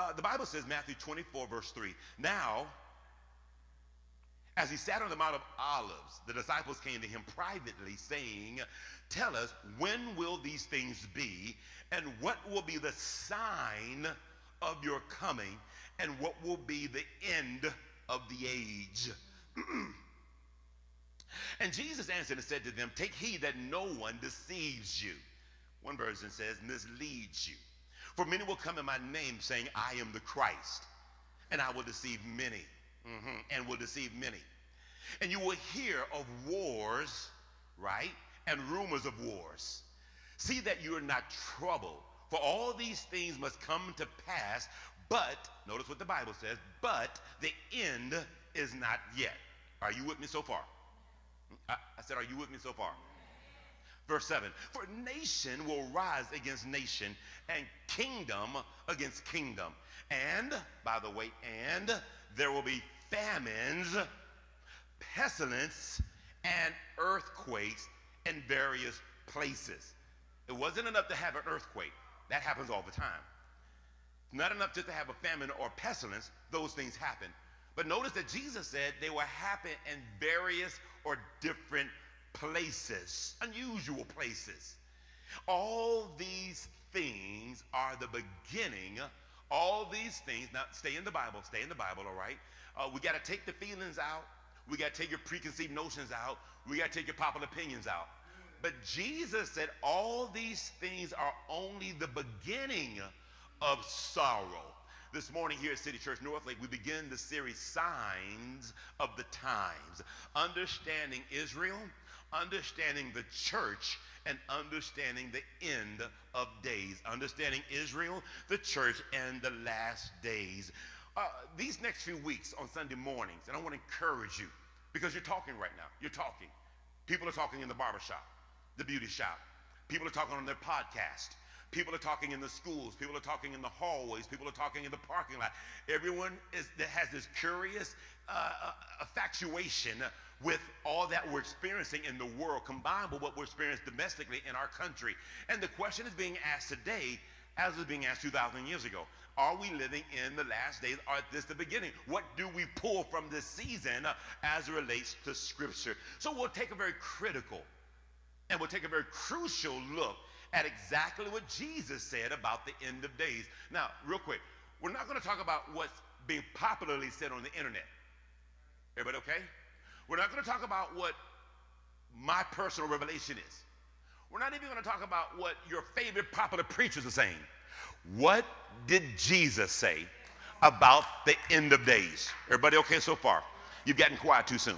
uh, the Bible says, Matthew 24, verse 3. Now, as he sat on the Mount of Olives, the disciples came to him privately, saying, Tell us, when will these things be, and what will be the sign of your coming, and what will be the end of the age? and Jesus answered and said to them, Take heed that no one deceives you. One version says, misleads you. For many will come in my name saying, I am the Christ, and I will deceive many, mm-hmm, and will deceive many. And you will hear of wars, right? And rumors of wars. See that you are not troubled, for all these things must come to pass, but, notice what the Bible says, but the end is not yet. Are you with me so far? I, I said, Are you with me so far? Verse 7 For nation will rise against nation, and kingdom against kingdom. And, by the way, and there will be famines, pestilence, and earthquakes in various places. It wasn't enough to have an earthquake, that happens all the time. Not enough just to have a famine or pestilence, those things happen. But notice that Jesus said they will happen in various or different places, unusual places. All these things are the beginning. All these things, now stay in the Bible, stay in the Bible, all right? Uh, we got to take the feelings out. We got to take your preconceived notions out. We got to take your popular opinions out. But Jesus said all these things are only the beginning of sorrow. This morning here at City Church Northlake, we begin the series Signs of the Times, understanding Israel understanding the church and understanding the end of days. Understanding Israel, the church, and the last days. Uh, these next few weeks on Sunday mornings, and I want to encourage you because you're talking right now. You're talking. People are talking in the barbershop, the beauty shop. People are talking on their podcast. People are talking in the schools. People are talking in the hallways. People are talking in the parking lot. Everyone is, that has this curious uh, uh infatuation with all that we're experiencing in the world combined with what we're experiencing domestically in our country. And the question is being asked today as was being asked 2,000 years ago. Are we living in the last days? Are this the beginning? What do we pull from this season uh, as it relates to Scripture? So we'll take a very critical and we'll take a very crucial look at exactly what Jesus said about the end of days. Now, real quick, we're not going to talk about what's being popularly said on the internet. Everybody okay? We're not going to talk about what my personal revelation is. We're not even going to talk about what your favorite popular preachers are saying. What did Jesus say about the end of days? Everybody okay so far? You've gotten quiet too soon.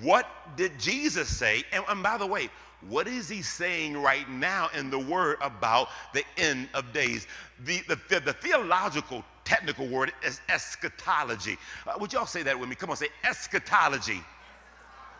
What did Jesus say? And, and by the way, what is he saying right now in the word about the end of days? The, the, the, the theological technical word is eschatology. Uh, would y'all say that with me? Come on, say eschatology.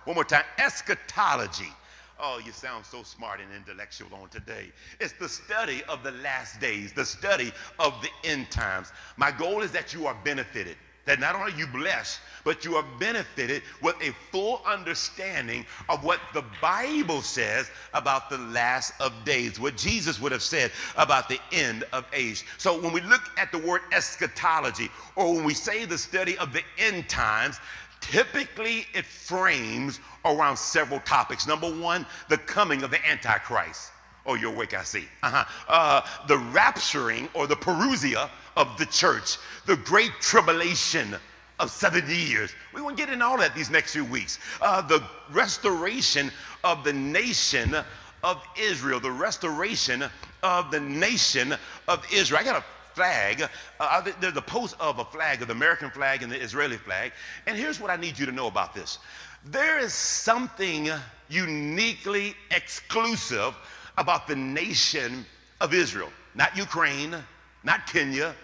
One more time eschatology. Oh, you sound so smart and intellectual on today. It's the study of the last days, the study of the end times. My goal is that you are benefited, that not only you blessed, but you are benefited with a full understanding of what the Bible says about the last of days, what Jesus would have said about the end of age. So when we look at the word eschatology, or when we say the study of the end times, Typically, it frames around several topics. Number one, the coming of the Antichrist. Oh, you're awake, I see. Uh-huh. Uh, the rapturing or the parousia of the church, the great tribulation of 70 years. We won't get into all that these next few weeks. Uh, the restoration of the nation of Israel, the restoration of the nation of Israel. I got a flag. Uh, there's a post of a flag, of the American flag and the Israeli flag. And here's what I need you to know about this there is something uniquely exclusive about the nation of Israel, not Ukraine, not Kenya.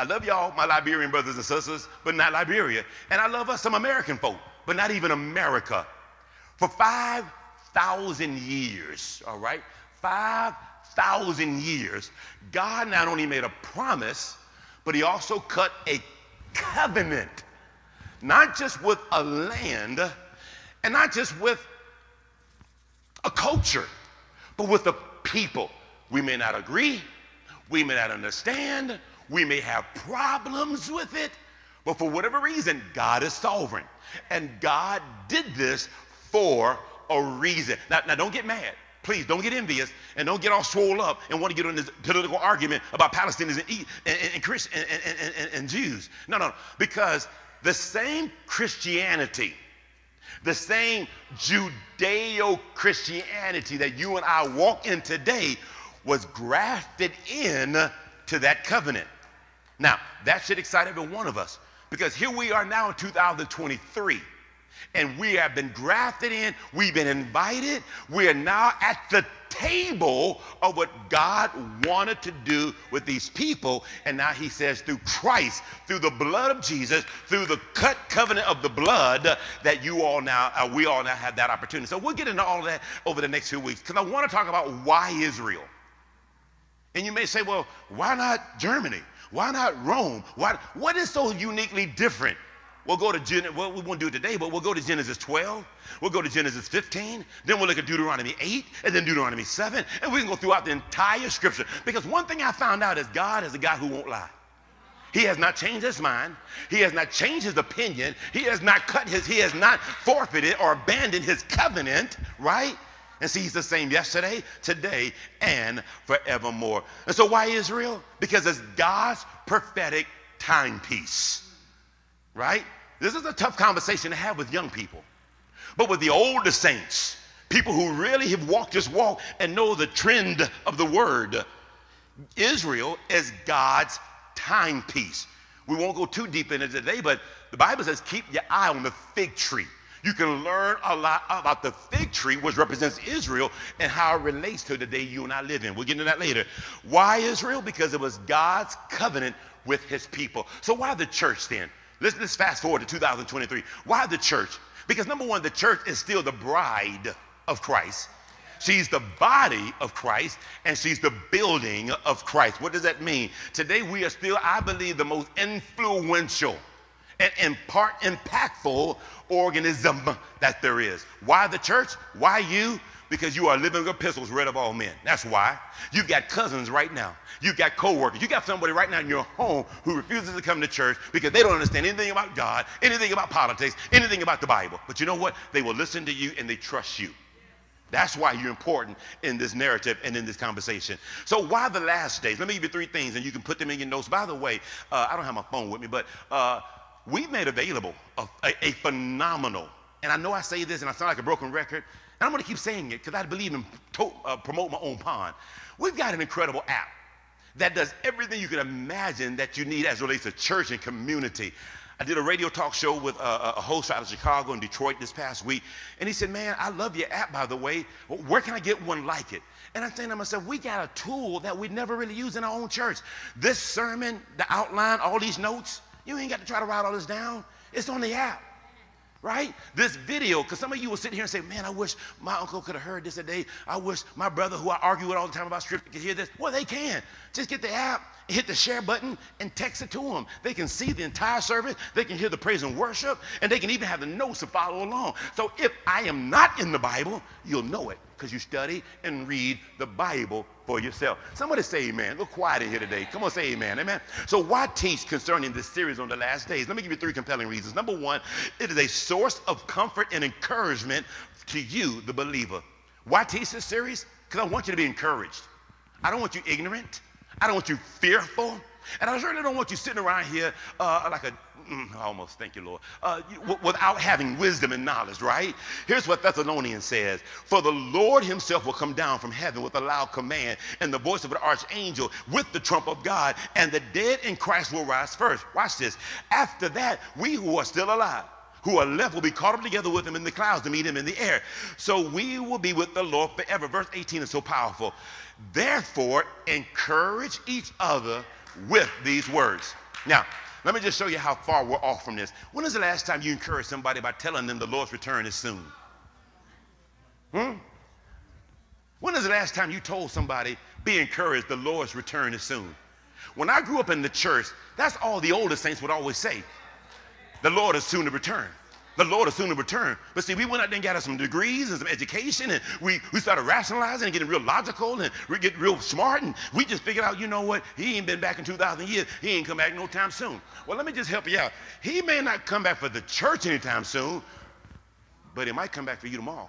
I love y'all, my Liberian brothers and sisters, but not Liberia. And I love us, some American folk, but not even America. For 5,000 years, all right? 5,000 thousand years, God not only made a promise, but he also cut a covenant, not just with a land and not just with a culture, but with a people. We may not agree, we may not understand, We may have problems with it, but for whatever reason, God is sovereign. And God did this for a reason. Now, now don't get mad. Please don't get envious and don't get all swole up and want to get on this political argument about Palestinians and, and, and, Christian, and, and, and Jews. No, no, because the same Christianity, the same Judeo Christianity that you and I walk in today was grafted in to that covenant. Now, that should excite every one of us because here we are now in 2023 and we have been grafted in, we've been invited, we are now at the table of what God wanted to do with these people. And now he says, through Christ, through the blood of Jesus, through the cut covenant of the blood, that you all now, uh, we all now have that opportunity. So we'll get into all of that over the next few weeks because I want to talk about why Israel. And you may say, well, why not Germany? Why not Rome? Why, what is so uniquely different We'll go to Gen- well, we won't do it today, but we'll go to Genesis 12. We'll go to Genesis 15. Then we'll look at Deuteronomy 8 and then Deuteronomy 7. And we can go throughout the entire scripture. Because one thing I found out is God is a God who won't lie. He has not changed his mind. He has not changed his opinion. He has not cut his, he has not forfeited or abandoned his covenant, right? And see, he's the same yesterday, today, and forevermore. And so why Israel? Because it's God's prophetic timepiece, right? This is a tough conversation to have with young people. But with the older saints, people who really have walked this walk and know the trend of the word, Israel is God's timepiece. We won't go too deep into it today, but the Bible says keep your eye on the fig tree. You can learn a lot about the fig tree, which represents Israel, and how it relates to the day you and I live in. We'll get into that later. Why Israel? Because it was God's covenant with his people. So why the church then? Let's, let's fast forward to 2023. Why the church? Because number one, the church is still the bride of Christ. She's the body of Christ and she's the building of Christ. What does that mean? Today we are still, I believe, the most influential and in part impactful organism that there is. Why the church? Why you? Because you are living epistles read of all men. That's why. You've got cousins right now. You've got coworkers. You got somebody right now in your home who refuses to come to church because they don't understand anything about God, anything about politics, anything about the Bible. But you know what? They will listen to you and they trust you. That's why you're important in this narrative and in this conversation. So why the last days? Let me give you three things and you can put them in your notes. By the way, uh, I don't have my phone with me, but uh, we've made available a, a, a phenomenal, and I know I say this and I sound like a broken record, and I'm going to keep saying it because I believe in to, uh, promote my own pond. We've got an incredible app that does everything you can imagine that you need as relates to church and community. I did a radio talk show with a, a, host out of Chicago and Detroit this past week, and he said, "Man, I love your app, by the way. Where can I get one like it?" And I'm saying to myself, "We got a tool that we never really use in our own church. This sermon, the outline, all these notes, you ain't got to try to write all this down. It's on the app." right? This video, because some of you will sit here and say, man, I wish my uncle could have heard this today. I wish my brother, who I argue with all the time about scripture, could hear this. Well, they can. Just get the app, hit the share button, and text it to them. They can see the entire service. They can hear the praise and worship, and they can even have the notes to follow along. So if I am not in the Bible, you'll know it because you study and read the Bible for yourself. Somebody say amen. Look quiet in here today. Come on, say amen. Amen. So why teach concerning this series on the last days? Let me give you three compelling reasons. Number one, it is a source of comfort and encouragement to you, the believer. Why teach this series? Because I want you to be encouraged. I don't want you ignorant. I don't want you fearful. And I certainly don't want you sitting around here uh, like a mm, almost, thank you, Lord, uh, without having wisdom and knowledge, right? Here's what Thessalonians says For the Lord himself will come down from heaven with a loud command and the voice of an archangel with the trump of God, and the dead in Christ will rise first. Watch this. After that, we who are still alive, who are left will be caught up together with him in the clouds to meet him in the air. So we will be with the Lord forever. Verse 18 is so powerful. Therefore, encourage each other with these words. Now, let me just show you how far we're off from this. When is the last time you encouraged somebody by telling them the Lord's return is soon? Hmm? When is the last time you told somebody, be encouraged, the Lord's return is soon? When I grew up in the church, that's all the older saints would always say. The Lord is soon to return. The Lord is soon to return. But see, we went out there and got us some degrees and some education, and we, we started rationalizing and getting real logical and we get real smart, and we just figured out, you know what? He ain't been back in 2,000 years. He ain't come back no time soon. Well, let me just help you out. He may not come back for the church anytime soon, but he might come back for you tomorrow.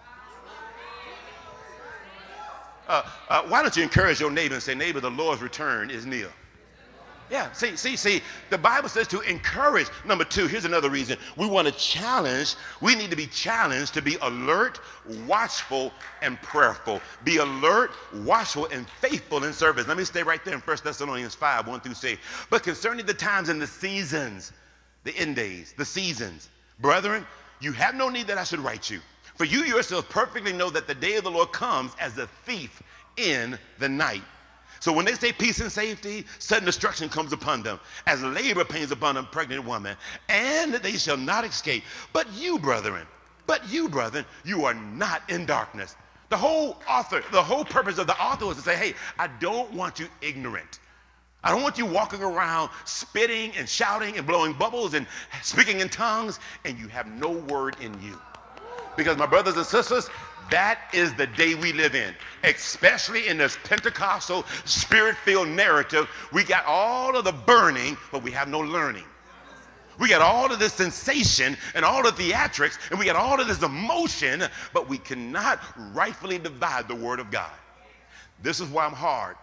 Uh, uh, why don't you encourage your neighbor and say, neighbor, the Lord's return is near. Yeah, see, see, see, the Bible says to encourage. Number two, here's another reason. We want to challenge. We need to be challenged to be alert, watchful, and prayerful. Be alert, watchful, and faithful in service. Let me stay right there in 1 Thessalonians 5, 1 through 6. But concerning the times and the seasons, the end days, the seasons, brethren, you have no need that I should write you. For you yourselves perfectly know that the day of the Lord comes as a thief in the night. So when they say peace and safety, sudden destruction comes upon them, as labor pains upon a pregnant woman, and they shall not escape. But you, brethren, but you, brethren, you are not in darkness. The whole author, the whole purpose of the author was to say, hey, I don't want you ignorant. I don't want you walking around spitting and shouting and blowing bubbles and speaking in tongues, and you have no word in you. Because, my brothers and sisters, that is the day we live in, especially in this Pentecostal spirit filled narrative. We got all of the burning, but we have no learning. We got all of this sensation and all the theatrics, and we got all of this emotion, but we cannot rightfully divide the Word of God. This is why I'm hard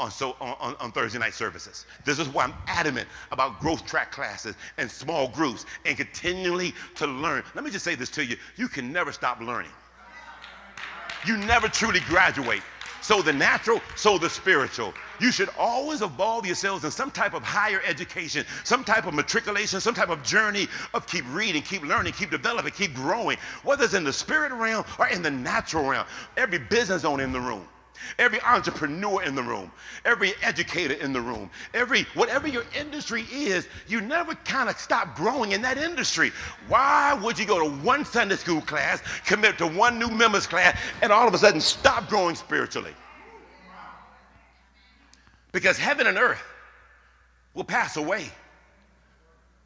on, so, on, on, Thursday night services. This is why I'm adamant about growth track classes and small groups and continually to learn. Let me just say this to you you can never stop learning you never truly graduate. So the natural, so the spiritual. You should always evolve yourselves in some type of higher education, some type of matriculation, some type of journey of keep reading, keep learning, keep developing, keep growing, whether it's in the spirit realm or in the natural realm. Every business owner in the room every entrepreneur in the room, every educator in the room, every whatever your industry is, you never kind of stop growing in that industry. Why would you go to one Sunday school class, commit to one new members class, and all of a sudden stop growing spiritually? Because heaven and earth will pass away.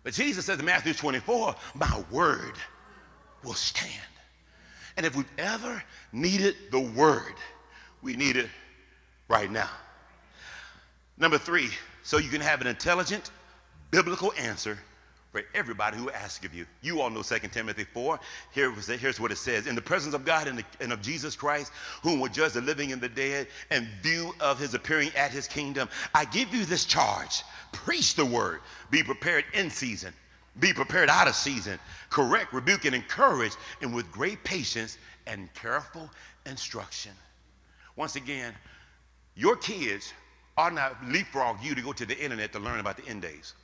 But Jesus says in Matthew 24, my word will stand. And if we've ever needed the word, we need it right now. Number three, so you can have an intelligent, biblical answer for everybody who asks of you. You all know 2 Timothy 4. Here here's what it says In the presence of God and, the, and, of Jesus Christ, whom will judge the living and the dead, and view of his appearing at his kingdom, I give you this charge preach the word, be prepared in season, be prepared out of season, correct, rebuke, and encourage, and with great patience and careful instruction. Once again, your kids are not leapfrog you to go to the internet to learn about the end days.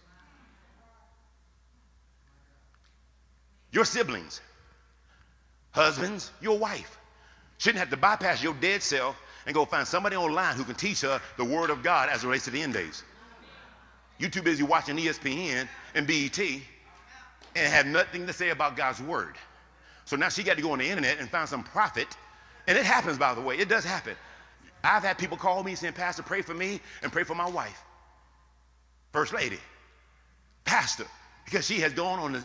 Your siblings, husbands, your wife shouldn't have to bypass your dead self and go find somebody online who can teach her the word of God as it relates to the end days. You're too busy watching ESPN and BET and have nothing to say about God's word. So now she got to go on the internet and find some prophet and it happens, by the way. It does happen. I've had people call me saying, Pastor, pray for me and pray for my wife. First lady. Pastor. Because she has gone on a,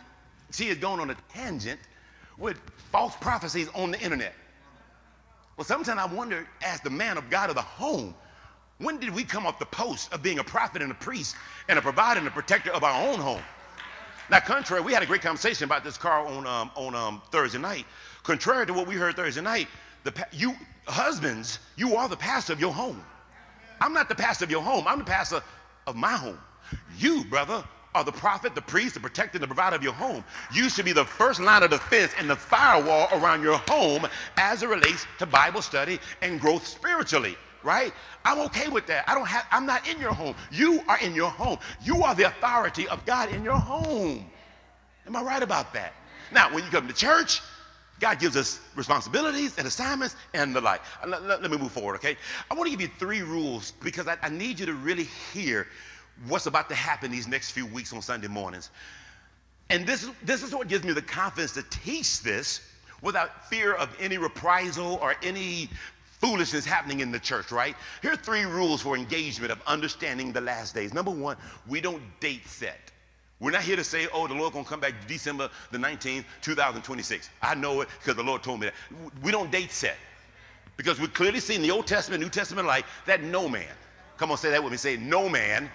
she has gone on a tangent with false prophecies on the internet. Well, sometimes I wonder, as the man of God of the home, when did we come off the post of being a prophet and a priest and a provider and a protector of our own home? Now, contrary, we had a great conversation about this, car on, um, on um, Thursday night. Contrary to what we heard Thursday night, the, you husbands, you are the pastor of your home. I'm not the pastor of your home. I'm the pastor of my home. You, brother, are the prophet, the priest, the protector, the provider of your home. You should be the first line of defense and the firewall around your home as it relates to Bible study and growth spiritually. Right? I'm okay with that. I don't have, I'm not in your home. You are in your home. You are the authority of God in your home. Am I right about that? Now, when you come to church, God gives us responsibilities and assignments and the like. Uh, let, let, let me move forward, okay? I want to give you three rules because I, I need you to really hear what's about to happen these next few weeks on Sunday mornings. And this, this is what gives me the confidence to teach this without fear of any reprisal or any foolishness happening in the church, right? Here are three rules for engagement of understanding the last days. Number one, we don't date set. We're not here to say, oh, the Lord gonna come back December the 19th, 2026. I know it because the Lord told me that. We don't date set. Because we clearly see in the Old Testament, New Testament light, that no man, come on, say that with me, say no man,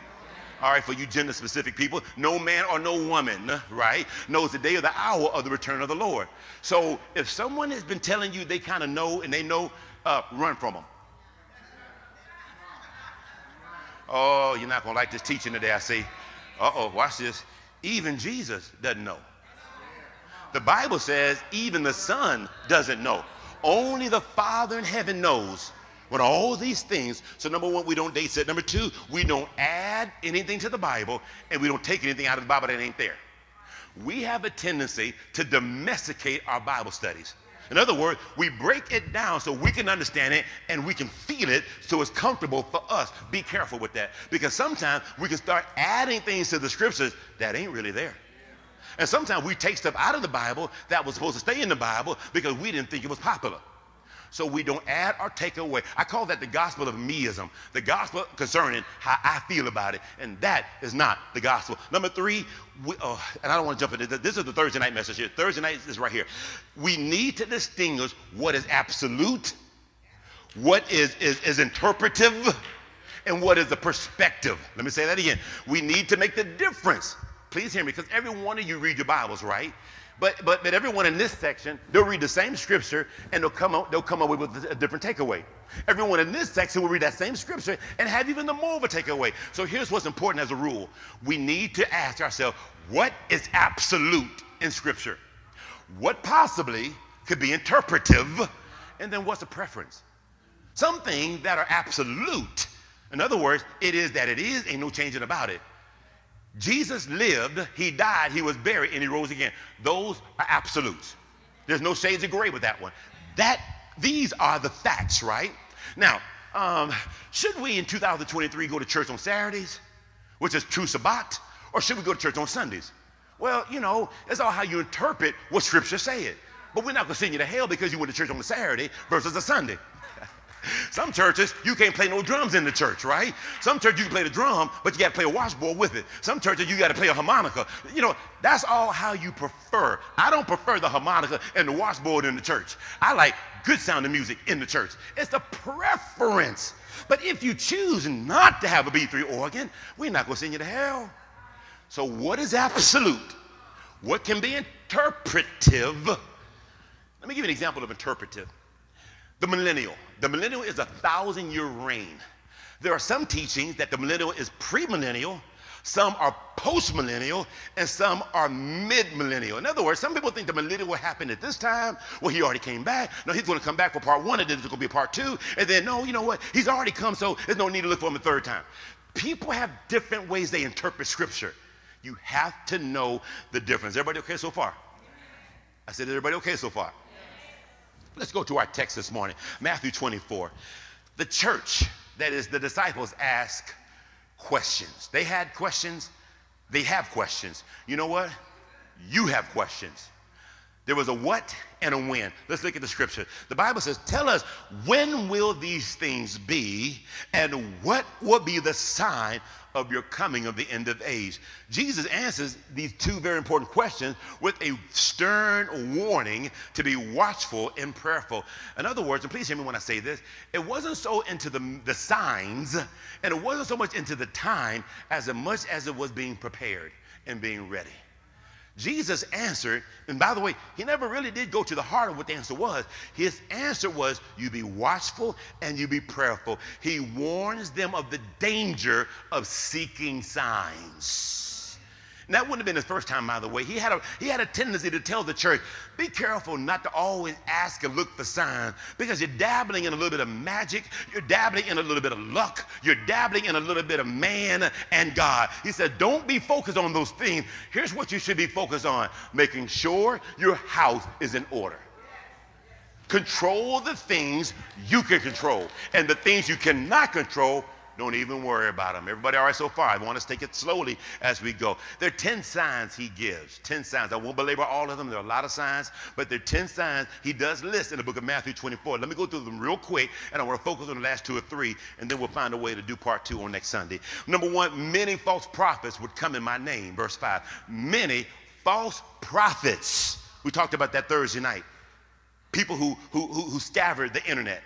all right, for you gender specific people, no man or no woman, right, knows the day or the hour of the return of the Lord. So if someone has been telling you they kind of know and they know, uh, run from them. Oh, you're not going to like this teaching today, I see. Uh oh, watch this. Even Jesus doesn't know. The Bible says even the Son doesn't know. Only the Father in heaven knows when all these things. So, number one, we don't date set. Number two, we don't add anything to the Bible and we don't take anything out of the Bible that ain't there. We have a tendency to domesticate our Bible studies. In other words, we break it down so we can understand it and we can feel it so it's comfortable for us. Be careful with that because sometimes we can start adding things to the scriptures that ain't really there. And sometimes we take stuff out of the Bible that was supposed to stay in the Bible because we didn't think it was popular so we don't add or take away. I call that the gospel of meism, the gospel concerning how I feel about it. And that is not the gospel. Number three, we, oh, and I don't want to jump into this. This is the Thursday night message here. Thursday night is right here. We need to distinguish what is absolute, what is, is, is interpretive, and what is the perspective. Let me say that again. We need to make the difference. Please hear me, because every one of you read your Bibles, right? But, but, but everyone in this section, they'll read the same scripture and they'll come, up, they'll come up with a different takeaway. Everyone in this section will read that same scripture and have even the more of a takeaway. So here's what's important as a rule. We need to ask ourselves, what is absolute in scripture? What possibly could be interpretive? And then what's the preference? Something that are absolute. In other words, it is that it is, ain't no changing about it. Jesus lived, he died, he was buried, and he rose again. Those are absolutes. There's no shades of gray with that one. That these are the facts, right? Now, um, should we in 2023 go to church on Saturdays, which is true Sabbath, or should we go to church on Sundays? Well, you know, it's all how you interpret what Scripture said. But we're not going to send you to hell because you went to church on a Saturday versus a Sunday. Some churches, you can't play no drums in the church, right? Some churches, you can play the drum, but you got to play a washboard with it. Some churches, you got to play a harmonica. You know, that's all how you prefer. I don't prefer the harmonica and the washboard in the church. I like good sounding music in the church. It's a preference. But if you choose not to have a B3 organ, we're not going to send you to hell. So, what is absolute? What can be interpretive? Let me give you an example of interpretive. The millennial. The millennial is a thousand year reign. There are some teachings that the millennial is premillennial, some are postmillennial, and some are mid-millennial. In other words, some people think the millennial will happen at this time. Well, he already came back. No, he's going to come back for part one, and then there's going to be part two. And then, no, you know what? He's already come, so there's no need to look for him a third time. People have different ways they interpret scripture. You have to know the difference. Everybody okay so far? I said, everybody okay so far? Let's go to our text this morning Matthew 24. The church, that is, the disciples, ask questions. They had questions, they have questions. You know what? You have questions. There was a what and a when. Let's look at the scripture. The Bible says, Tell us, when will these things be, and what will be the sign of your coming of the end of age? Jesus answers these two very important questions with a stern warning to be watchful and prayerful. In other words, and please hear me when I say this, it wasn't so into the, the signs, and it wasn't so much into the time as much as it was being prepared and being ready. Jesus answered, and by the way, he never really did go to the heart of what the answer was. His answer was, You be watchful and you be prayerful. He warns them of the danger of seeking signs. That wouldn't have been his first time, by the way. He had, a, he had a tendency to tell the church, be careful not to always ask and look for signs because you're dabbling in a little bit of magic, you're dabbling in a little bit of luck, you're dabbling in a little bit of man and God. He said, don't be focused on those things. Here's what you should be focused on making sure your house is in order. Control the things you can control, and the things you cannot control, Don't even worry about them. Everybody all right so far? I want us to take it slowly as we go. There are 10 signs he gives. 10 signs. I won't belabor all of them. There are a lot of signs, but there are 10 signs he does list in the book of Matthew 24. Let me go through them real quick, and I want to focus on the last two or three, and then we'll find a way to do part two on next Sunday. Number one, many false prophets would come in my name. Verse 5. Many false prophets. We talked about that Thursday night. People who, who, who, who scoured the internet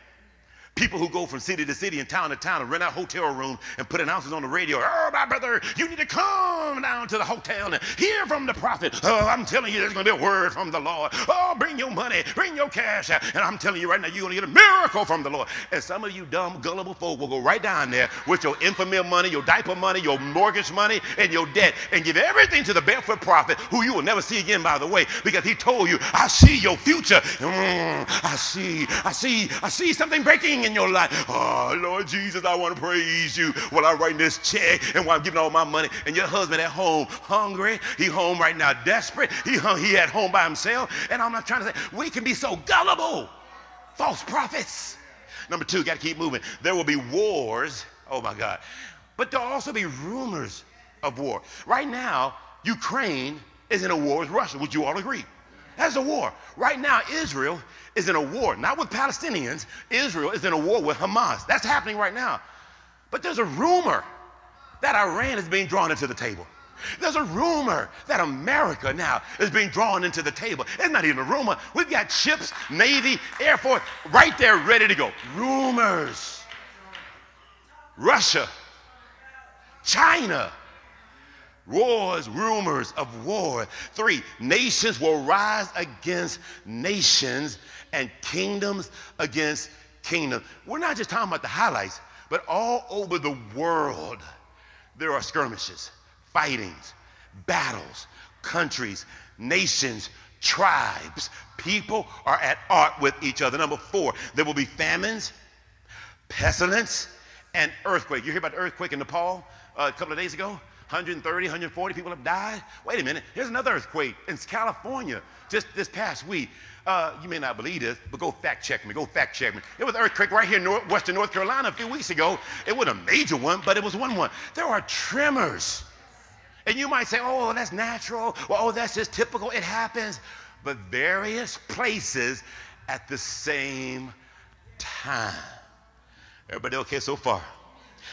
People who go from city to city and town to town and rent out hotel rooms and put announcements on the radio. Oh, my brother, you need to come down to the hotel and hear from the prophet. Oh, I'm telling you, there's going to be a word from the Lord. Oh, bring your money, bring your cash. And I'm telling you right now, you're going to get a miracle from the Lord. And some of you dumb, gullible folk will go right down there with your Enfamil money, your diaper money, your mortgage money, and your debt and give everything to the barefoot prophet who you will never see again, by the way, because he told you, I see your future. Mm, I see, I see, I see something breaking in your life. Oh, Lord Jesus, I want to praise you while I'm writing this check and while I'm giving all my money. And your husband at home, hungry. He home right now, desperate. He, he at home by himself. And I'm not trying to say, we can be so gullible. False prophets. Number two, got to keep moving. There will be wars. Oh, my God. But there'll also be rumors of war. Right now, Ukraine is in a war with Russia. Would you all agree? That's a war. Right now, Israel is in a war, not with Palestinians. Israel is in a war with Hamas. That's happening right now. But there's a rumor that Iran is being drawn into the table. There's a rumor that America now is being drawn into the table. It's not even a rumor. We've got ships, Navy, Air Force right there ready to go. Rumors. Russia, China, wars, rumors of war. Three, nations will rise against nations and kingdoms against kingdoms. We're not just talking about the highlights, but all over the world, there are skirmishes, fightings, battles, countries, nations, tribes. People are at art with each other. Number four, there will be famines, pestilence, and earthquake. You hear about the earthquake in Nepal uh, a couple of days ago? 130, 140 people have died. Wait a minute, here's another earthquake in California just this past week. Uh, you may not believe this, but go fact check me. Go fact check me. It was an earthquake right here in Western North Carolina a few weeks ago. It wasn't a major one, but it was one one. There are tremors. And you might say, oh, that's natural. Well, oh, that's just typical. It happens. But various places at the same time. Everybody okay so far?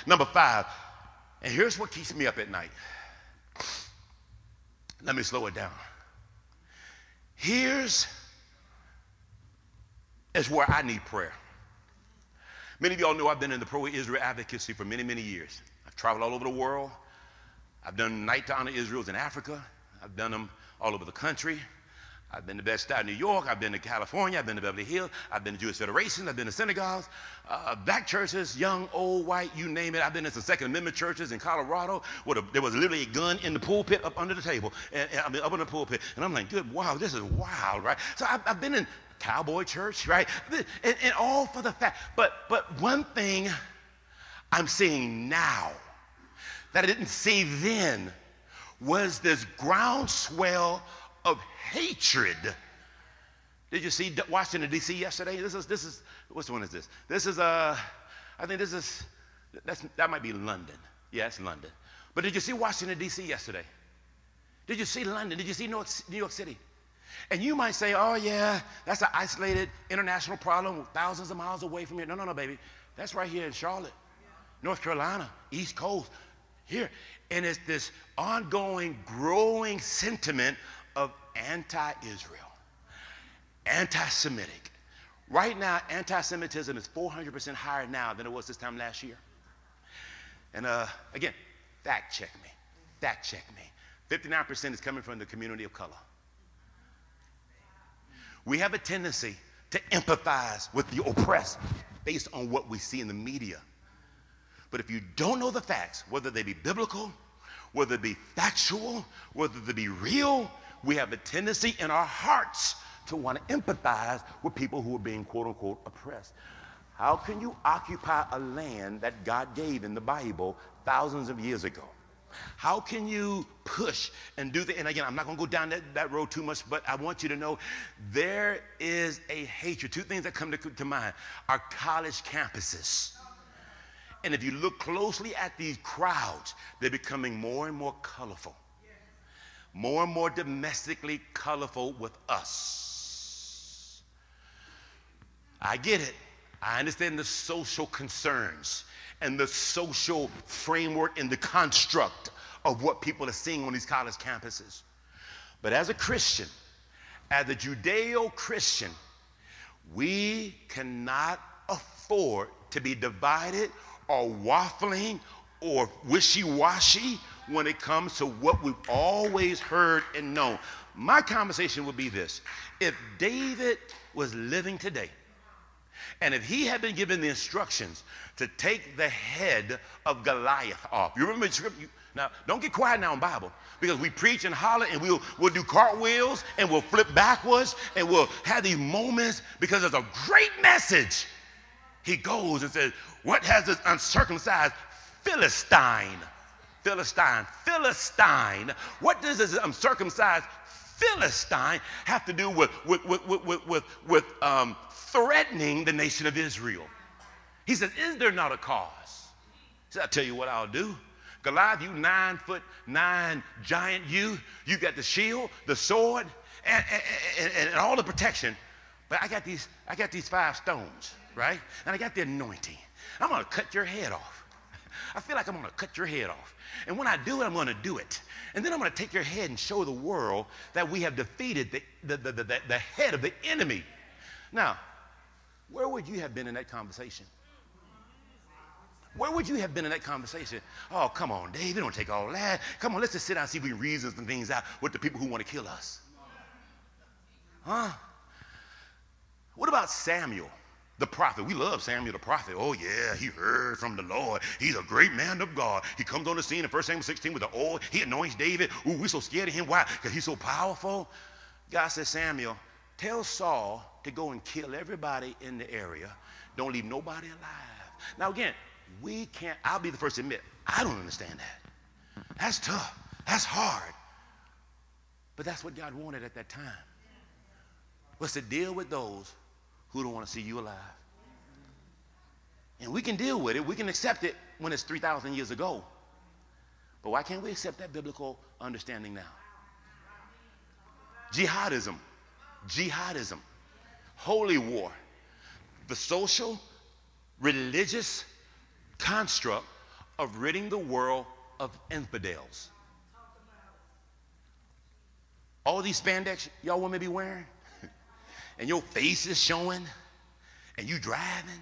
Number five, and here's what keeps me up at night. Let me slow it down. Here's is where I need prayer. Many of y'all know I've been in the pro-Israel advocacy for many, many years. I've traveled all over the world. I've done night to honor Israel's in Africa. I've done them all over the country. I've been to Bed-Stuy, New York. I've been to California. I've been to Beverly Hills. I've been to Jewish Federation. I've been to synagogues, uh, black churches, young, old, white, you name it. I've been to some Second Amendment churches in Colorado where the, there was literally a gun in the pulpit up under the table. And, and I mean, up in the pulpit. And I'm like, good, wow, this is wild, right? So I've, I've been in cowboy church, right? And, and all for the fact. But, but one thing I'm seeing now that I didn't see then was this groundswell of hatred. Did you see Washington D.C. yesterday? This is this is which one is this? This is uh, I think this is that's that might be London. Yeah, it's London. But did you see Washington D.C. yesterday? Did you see London? Did you see New York City? And you might say, oh, yeah, that's an isolated international problem thousands of miles away from here. No, no, no, baby. That's right here in Charlotte, North Carolina, East Coast, here. And it's this ongoing, growing sentiment of anti Israel, anti Semitic. Right now, anti Semitism is 400% higher now than it was this time last year. And uh, again, fact check me. Fact check me. 59% is coming from the community of color. We have a tendency to empathize with the oppressed based on what we see in the media. But if you don't know the facts, whether they be biblical, whether they be factual, whether they be real, we have a tendency in our hearts to want to empathize with people who are being quote unquote oppressed. How can you occupy a land that God gave in the Bible thousands of years ago? How can you push and do the, and again, I'm not going to go down that, that road too much, but I want you to know there is a hatred. Two things that come to, to mind are college campuses And if you look closely at these crowds, they're becoming more and more colorful, more and more domestically colorful with us. I get it. I understand the social concerns and the social framework and the construct of what people are seeing on these college campuses. But as a Christian, as a Judeo Christian, we cannot afford to be divided or waffling or wishy washy when it comes to what we've always heard and known. My conversation would be this if David was living today, and if he had been given the instructions to take the head of Goliath off, you remember the script? Now, don't get quiet now in Bible because we preach and holler and we'll, we'll do cartwheels and we'll flip backwards and we'll have these moments because there's a great message. He goes and says, What has this uncircumcised Philistine? Philistine, Philistine. What does this uncircumcised Philistine have to do with, with, with, with, with, with um, threatening the nation of Israel? He says, Is there not a cause? He said, I'll tell you what I'll do. Goliath, you nine foot nine giant, you, you got the shield, the sword, and, and, and, and all the protection. But I got these, I got these five stones, right? And I got the anointing. I'm gonna cut your head off. I feel like I'm gonna cut your head off. And when I do it, I'm gonna do it. And then I'm gonna take your head and show the world that we have defeated the, the, the, the, the head of the enemy. Now, where would you have been in that conversation? Where would you have been in that conversation? Oh, come on, Dave, don't take all that. Come on, let's just sit down and see if we can reason some things out with the people who want to kill us. Huh? What about Samuel, the prophet? We love Samuel the prophet. Oh, yeah, he heard from the Lord. He's a great man of God. He comes on the scene in 1 Samuel 16 with the oil. He anoints David. Ooh, we're so scared of him. Why? Because he's so powerful. God says, Samuel, tell Saul to go and kill everybody in the area. Don't leave nobody alive. Now, again, we can't, I'll be the first to admit, I don't understand that. That's tough. That's hard. But that's what God wanted at that time. Was to deal with those who don't want to see you alive. And we can deal with it. We can accept it when it's 3,000 years ago. But why can't we accept that biblical understanding now? Jihadism. Jihadism. Holy war. The social, religious, construct of ridding the world of infidels. All these spandex y'all women be wearing, and your face is showing, and you driving,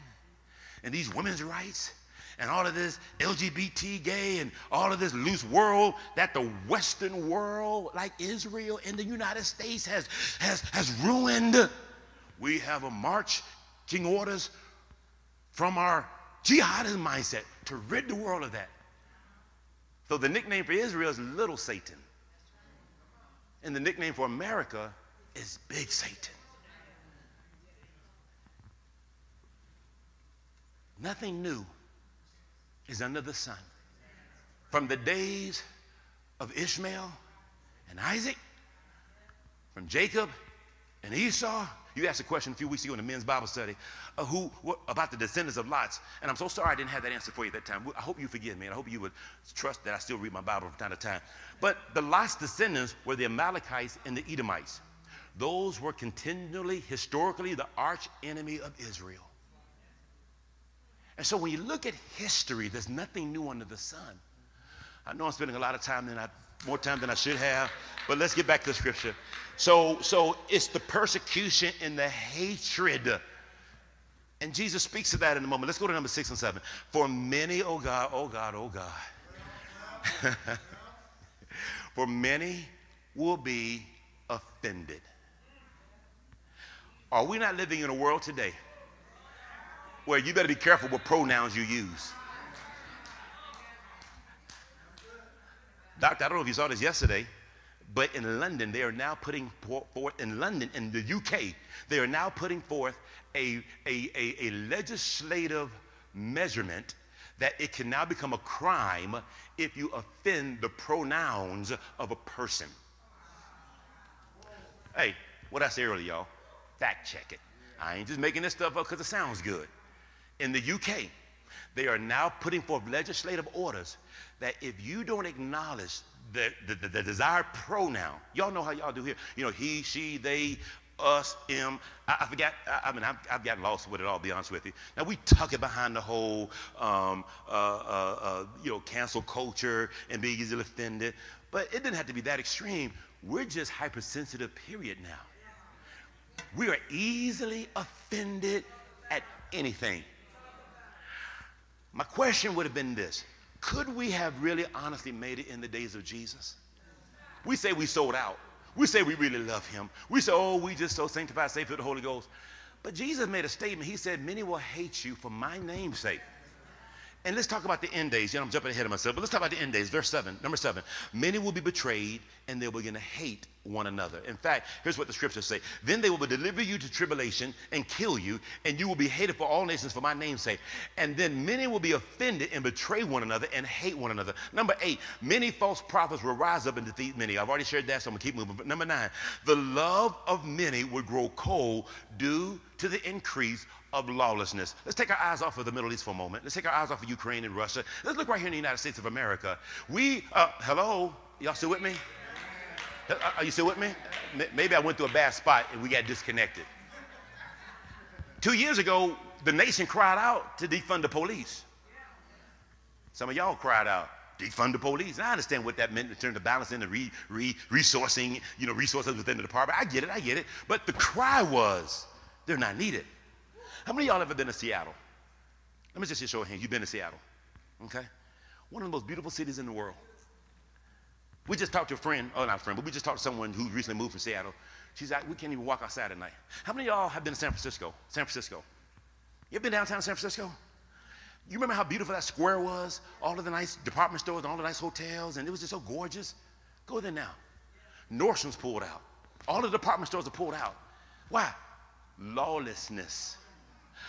and these women's rights, and all of this LGBT gay, and all of this loose world that the Western world, like Israel and the United States, has, has, has ruined. We have a marching orders from our jihadist mindset to rid the world of that. So the nickname for Israel is Little Satan. And the nickname for America is Big Satan. Nothing new is under the sun. From the days of Ishmael and Isaac, from Jacob and Esau you asked a question a few weeks ago in the men's Bible study uh, who, what, about the descendants of Lot's. And I'm so sorry I didn't have that answer for you at that time. I hope you forgive me. And I hope you would trust that I still read my Bible from time to time. But the Lot's descendants were the Amalekites and the Edomites. Those were continually, historically, the arch enemy of Israel. And so when you look at history, there's nothing new under the sun. I know I'm spending a lot of time than I, more time than I should have, but let's get back to the scripture. So, so it's the persecution and the hatred. And Jesus speaks to that in a moment. Let's go to number six and seven. For many, oh God, oh God, oh God. For many will be offended. Are we not living in a world today where you better be careful what pronouns you use? Doctor, I don't know if you saw this yesterday. But in London, they are now putting forth, in London, in the UK, they are now putting forth a, a, a, a legislative measurement that it can now become a crime if you offend the pronouns of a person. Hey, what I say earlier, y'all, fact check it. I ain't just making this stuff up because it sounds good. In the UK, They are now putting forth legislative orders that if you don't acknowledge the, the, the, the desired pronoun, y'all know how y'all do here. You know, he, she, they, us, him. I, I forgot, I, I mean, I've, I've, gotten lost with it, I'll be honest with you. Now, we tuck it behind the whole, um, uh, uh, uh, you know, cancel culture and being easily offended. But it didn't have to be that extreme. We're just hypersensitive, period, now. We are easily offended at anything. My question would have been this Could we have really honestly made it in the days of Jesus? We say we sold out. We say we really love him. We say, oh, we just so sanctified, saved through the Holy Ghost. But Jesus made a statement. He said, Many will hate you for my name's sake. And let's talk about the end days. You know, I'm jumping ahead of myself, but let's talk about the end days. Verse 7, number 7. Many will be betrayed and they will begin to hate one another. In fact, here's what the scriptures say Then they will deliver you to tribulation and kill you, and you will be hated for all nations for my name's sake. And then many will be offended and betray one another and hate one another. Number 8, many false prophets will rise up and defeat many. I've already shared that, so I'm going to keep moving. But number 9, the love of many will grow cold due to the increase of lawlessness. Let's take our eyes off of the Middle East for a moment. Let's take our eyes off of Ukraine and Russia. Let's look right here in the United States of America. We, uh, hello, y'all still with me? Uh, are you still with me? Maybe I went through a bad spot and we got disconnected. Two years ago, the nation cried out to defund the police. Some of y'all cried out, defund the police. And I understand what that meant in terms of balancing and re, re, resourcing, you know, resources within the department. I get it, I get it. But the cry was, they're not needed. How many of y'all ever been to Seattle? Let me just show a hand. You've been to Seattle, okay? One of the most beautiful cities in the world. We just talked to a friend, oh, not a friend, but we just talked to someone who recently moved from Seattle. She's like, we can't even walk outside at night. How many of y'all have been to San Francisco? San Francisco. You ever been downtown San Francisco? You remember how beautiful that square was? All of the nice department stores and all the nice hotels, and it was just so gorgeous. Go there now. Nordstrom's pulled out. All the department stores are pulled out. Why? Lawlessness.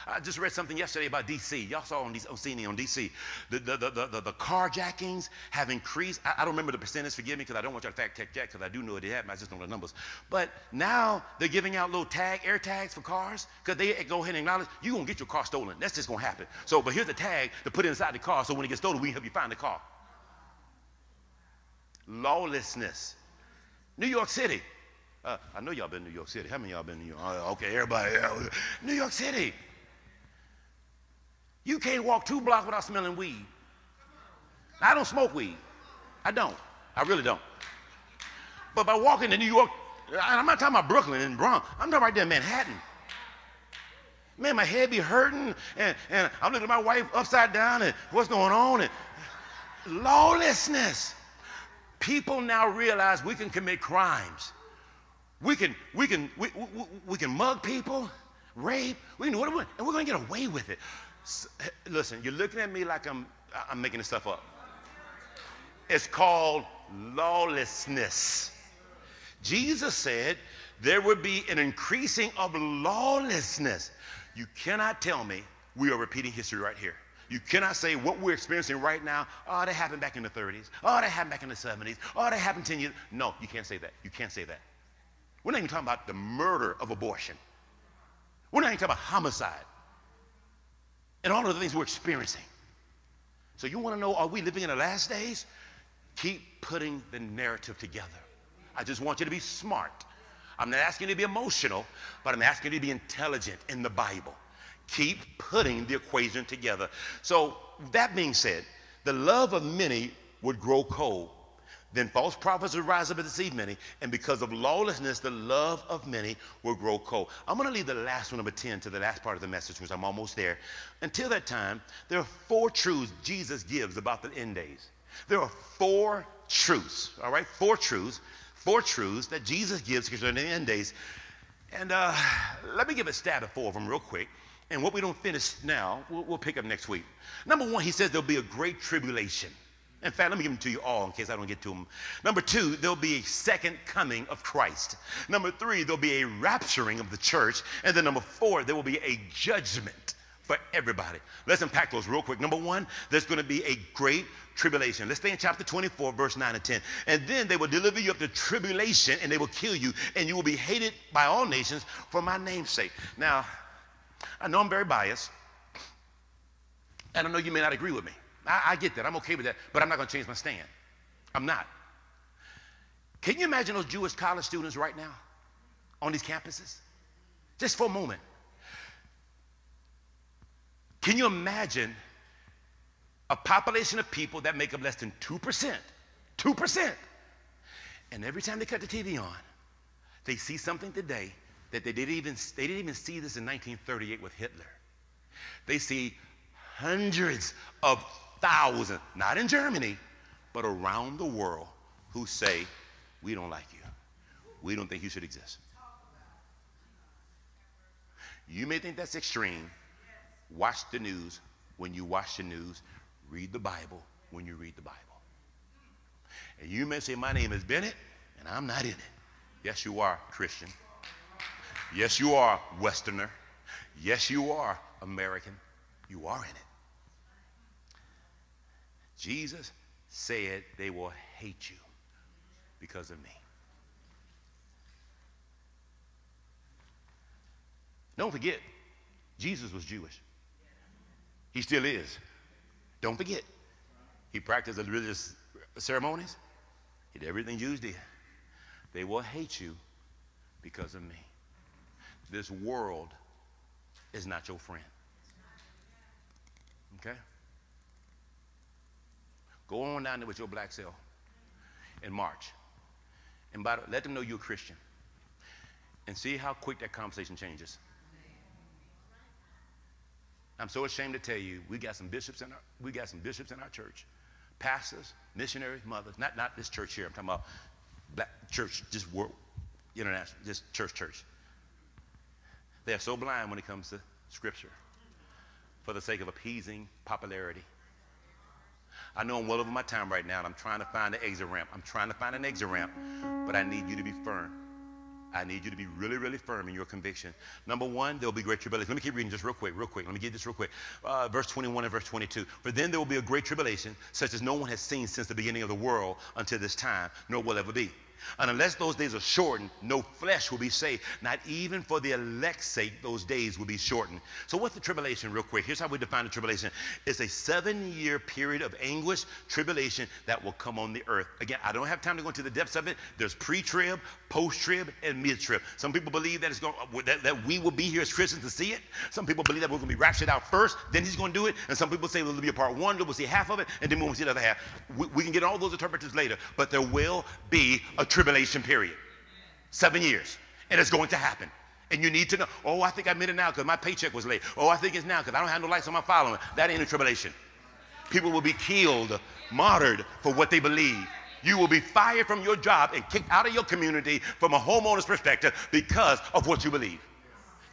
I just read something yesterday about D.C. Y'all saw on, CNN on D.C. The, the, the, the, the carjackings have increased. I, I, don't remember the percentage, forgive me, because I don't want you to fact check that, because I do know it happened. I just don't know the numbers. But now they're giving out little tag, air tags for cars, because they go ahead and acknowledge you're going to get your car stolen. That's just going to happen. So, but here's a tag to put inside the car, so when it gets stolen, we can help you find the car. Lawlessness. New York City. Uh, I know y'all been to New York City. How many y'all been to New York? Uh, okay, everybody. New York City. You can't walk two blocks without smelling weed. I don't smoke weed. I don't. I really don't. But by walking to New York, I'm not talking about Brooklyn and Bronx. I'm talking right there in Manhattan. Man, my head be hurting, and, and I'm looking at my wife upside down, and what's going on? And lawlessness. People now realize we can commit crimes. We can, we can, we, we, we can mug people, rape, we can do whatever, and we're going to get away with it. Listen, you're looking at me like I'm, I'm making this stuff up. It's called lawlessness. Jesus said there would be an increasing of lawlessness. You cannot tell me we are repeating history right here. You cannot say what we're experiencing right now, oh, that happened back in the 30s. Oh, that happened back in the 70s. Oh, that happened 10 years. No, you can't say that. You can't say that. We're not even talking about the murder of abortion. We're not even talking about homicide and all of the things we're experiencing. So you want to know, are we living in the last days? Keep putting the narrative together. I just want you to be smart. I'm not asking you to be emotional, but I'm asking you to be intelligent in the Bible. Keep putting the equation together. So that being said, the love of many would grow cold then false prophets will rise up and deceive many, and because of lawlessness, the love of many will grow cold. I'm going to leave the last one, number 10, to the last part of the message, which I'm almost there. Until that time, there are four truths Jesus gives about the end days. There are four truths, all right? Four truths, four truths that Jesus gives concerning the end days. And uh, let me give a stab at four of them real quick. And what we don't finish now, we'll, we'll pick up next week. Number one, he says there'll be a great tribulation. In fact, let me give them to you all in case I don't get to them. Number two, there'll be a second coming of Christ. Number three, there'll be a rapturing of the church. And then number four, there will be a judgment for everybody. Let's unpack those real quick. Number one, there's going to be a great tribulation. Let's stay in chapter 24, verse 9 and 10. And then they will deliver you up to tribulation and they will kill you, and you will be hated by all nations for my name's sake. Now, I know I'm very biased, And I know you may not agree with me. I, I get that. I'm okay with that. But I'm not going to change my stand. I'm not. Can you imagine those Jewish college students right now on these campuses? Just for a moment. Can you imagine a population of people that make up less than 2%? 2%. And every time they cut the TV on, they see something today that they didn't even, they didn't even see this in 1938 with Hitler. They see hundreds of thousands, not in Germany, but around the world, who say, We don't like you. We don't think you should exist. You may think that's extreme. Watch the news. When you watch the news, read the Bible when you read the Bible. And you may say, My name is Bennett, and I'm not in it. Yes, you are, Christian. Yes, you are, Westerner. Yes, you are, American. You are in it. Jesus said they will hate you because of me. Don't forget, Jesus was Jewish. He still is. Don't forget. He practiced the religious ceremonies. He did everything Jews did. They will hate you because of me. This world is not your friend. Okay? Go on down there with your black self in March. And by let them know you're a Christian. And see how quick that conversation changes. I'm so ashamed to tell you, we got some bishops in our, we got some bishops in our church, pastors, missionaries, mothers. Not not this church here. I'm talking about black church, just world, international, just church, church. They are so blind when it comes to Scripture, for the sake of appeasing popularity. I know I'm well over my time right now, and I'm trying to find an exit ramp. I'm trying to find an exit ramp, but I need you to be firm. I need you to be really, really firm in your conviction. Number one, there will be great tribulation. Let me keep reading just real quick, real quick. Let me get this real quick. Uh, verse 21 and verse 22. For then there will be a great tribulation, such as no one has seen since the beginning of the world until this time, nor will ever be. And unless those days are shortened, no flesh will be saved. Not even for the elect's sake, those days will be shortened. So, what's the tribulation, real quick? Here's how we define the tribulation it's a seven year period of anguish, tribulation that will come on the earth. Again, I don't have time to go into the depths of it. There's pre trib, post trib, and mid trib. Some people believe that, it's going, that, that we will be here as Christians to see it. Some people believe that we're going to be raptured out first, then he's going to do it. And some people say there'll be a part one, we'll see half of it, and then we'll see the other half. We, we can get all those interpreters later, but there will be a tribulation period. Seven years. And it's going to happen. And you need to know, oh, I think I made it now because my paycheck was late. Oh, I think it's now because I don't have no lights on my following. That ain't a tribulation. People will be killed, martyred for what they believe. You will be fired from your job and kicked out of your community from a homeowner's perspective because of what you believe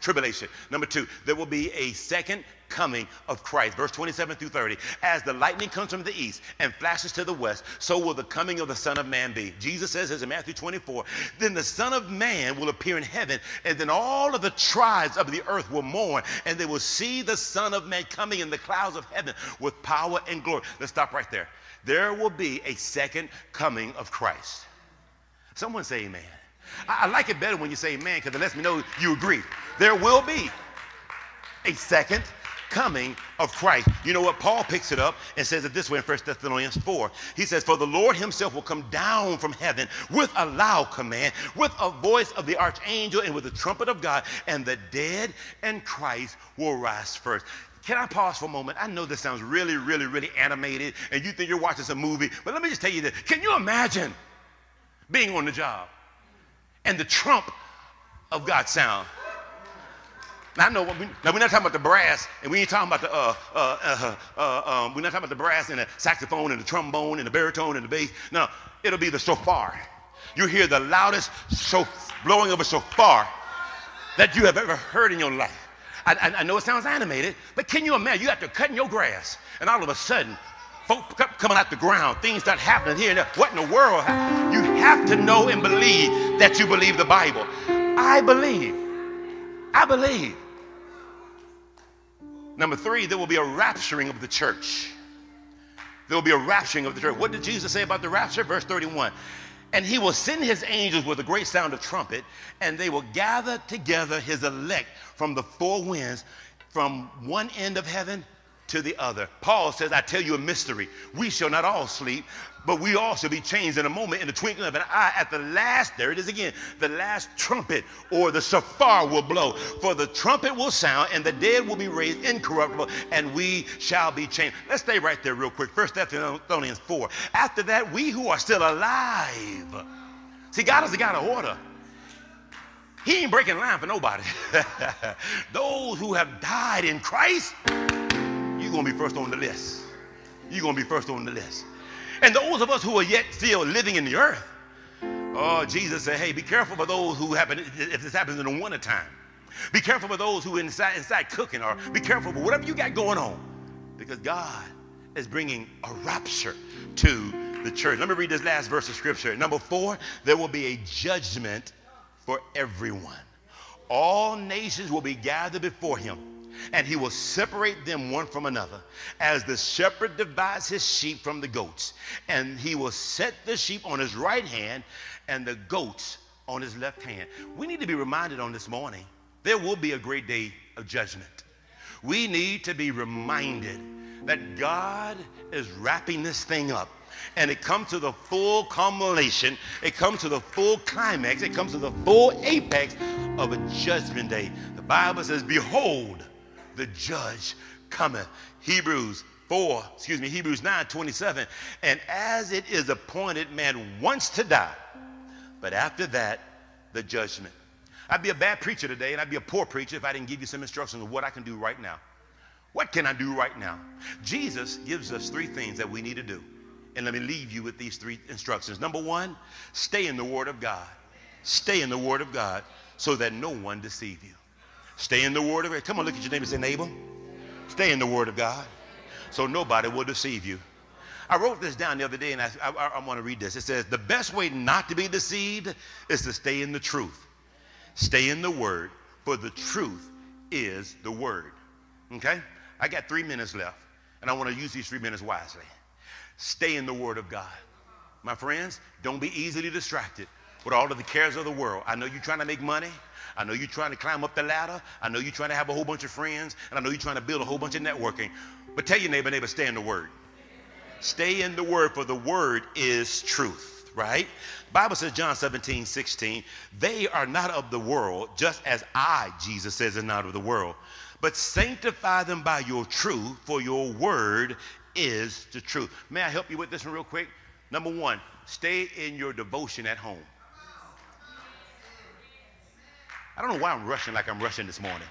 tribulation. Number two, there will be a second coming of Christ. Verse 27 through 30. As the lightning comes from the east and flashes to the west, so will the coming of the Son of Man be. Jesus says this in Matthew 24. Then the Son of Man will appear in heaven, and then all of the tribes of the earth will mourn, and they will see the Son of Man coming in the clouds of heaven with power and glory. Let's stop right there. There will be a second coming of Christ. Someone say amen. I, I like it better when you say amen because it lets me know you agree. There will be a second coming of Christ. You know what? Paul picks it up and says it this way in 1 Thessalonians 4. He says, For the Lord himself will come down from heaven with a loud command, with a voice of the archangel, and with the trumpet of God, and the dead and Christ will rise first. Can I pause for a moment? I know this sounds really, really, really animated, and you think you're watching some movie, but let me just tell you this. Can you imagine being on the job? And the trump of God sound. Now, I know, we, now we're not talking about the brass, and we ain't talking about the, uh, uh, uh, uh, um, we're not talking about the brass and the saxophone and the trombone and the baritone and the bass. No, it'll be the shofar. You hear the loudest shof- blowing of a shofar that you have ever heard in your life. I, I, I know it sounds animated, but can you imagine? You have to cut in your grass, and all of a sudden, folk coming out the ground, things start happening here and there. What in the world? You have to know and believe that you believe the Bible. I believe. I believe. Number three, there will be a rapturing of the church. There will be a rapturing of the church. What did Jesus say about the rapture? Verse 31. And he will send his angels with a great sound of trumpet, and they will gather together his elect from the four winds, from one end of heaven to the other. Paul says, I tell you a mystery. We shall not all sleep, but we all shall be changed in a moment, in the twinkling of an eye. At the last, there it is again, the last trumpet or the shofar will blow. For the trumpet will sound, and the dead will be raised incorruptible, and we shall be changed. Let's stay right there real quick. First Thessalonians 4. After that, we who are still alive. See, God is a God of order. He ain't breaking line for nobody. Those who have died in Christ, you're going to be first on the list. You're going to be first on the list. And those of us who are yet still living in the earth, oh, Jesus said, hey, be careful for those who happen, if this happens in the wintertime. Be careful for those who are inside, inside cooking, or be careful for whatever you got going on. Because God is bringing a rapture to the church. Let me read this last verse of scripture. Number four, there will be a judgment for everyone. All nations will be gathered before him, and he will separate them one from another, as the shepherd divides his sheep from the goats. And he will set the sheep on his right hand and the goats on his left hand. We need to be reminded on this morning there will be a great day of judgment. We need to be reminded that God is wrapping this thing up and it comes to the full culmination, it comes to the full climax, it comes to the full apex of a judgment day. The Bible says, Behold, the judge cometh. Hebrews 4, excuse me, Hebrews 9 27. And as it is appointed man once to die, but after that, the judgment. I'd be a bad preacher today, and I'd be a poor preacher if I didn't give you some instructions of what I can do right now. What can I do right now? Jesus gives us three things that we need to do. And let me leave you with these three instructions. Number one, stay in the Word of God. Stay in the Word of God so that no one deceive you. Stay in the Word of God. Come on, look at your neighbor and say, neighbor, stay in the Word of God so nobody will deceive you. I wrote this down the other day and I, I, I want to read this. It says, the best way not to be deceived is to stay in the truth. Stay in the Word, for the truth is the Word. Okay? I got three minutes left, and I want to use these three minutes wisely. Stay in the Word of God. My friends, don't be easily distracted with all of the cares of the world. I know you're trying to make money. I know you're trying to climb up the ladder. I know you're trying to have a whole bunch of friends. And I know you're trying to build a whole bunch of networking. But tell your neighbor, neighbor, stay in the Word. Stay in the Word, for the Word is truth, right? Bible says, John 17, 16, they are not of the world, just as I, Jesus says, is not of the world. But sanctify them by your truth, for your word is the truth. May I help you with this one real quick? Number one, stay in your devotion at home. I don't know why I'm rushing like I'm rushing this morning.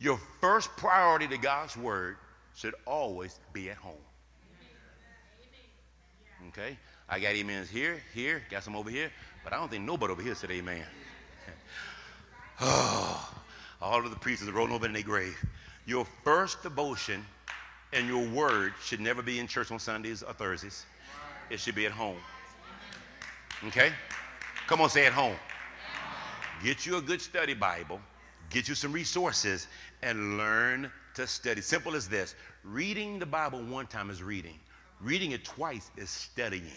Your first priority to God's word should always be at home. Okay? I got amens here, here, got some over here, but I don't think nobody over here said amen. oh, all of the priests are rolling over in their grave. Your first devotion and your word should never be in church on Sundays or Thursdays. It should be at home. Okay? Come on, say at home. Get you a good study Bible, get you some resources, and learn to study. Simple as this reading the Bible one time is reading, reading it twice is studying.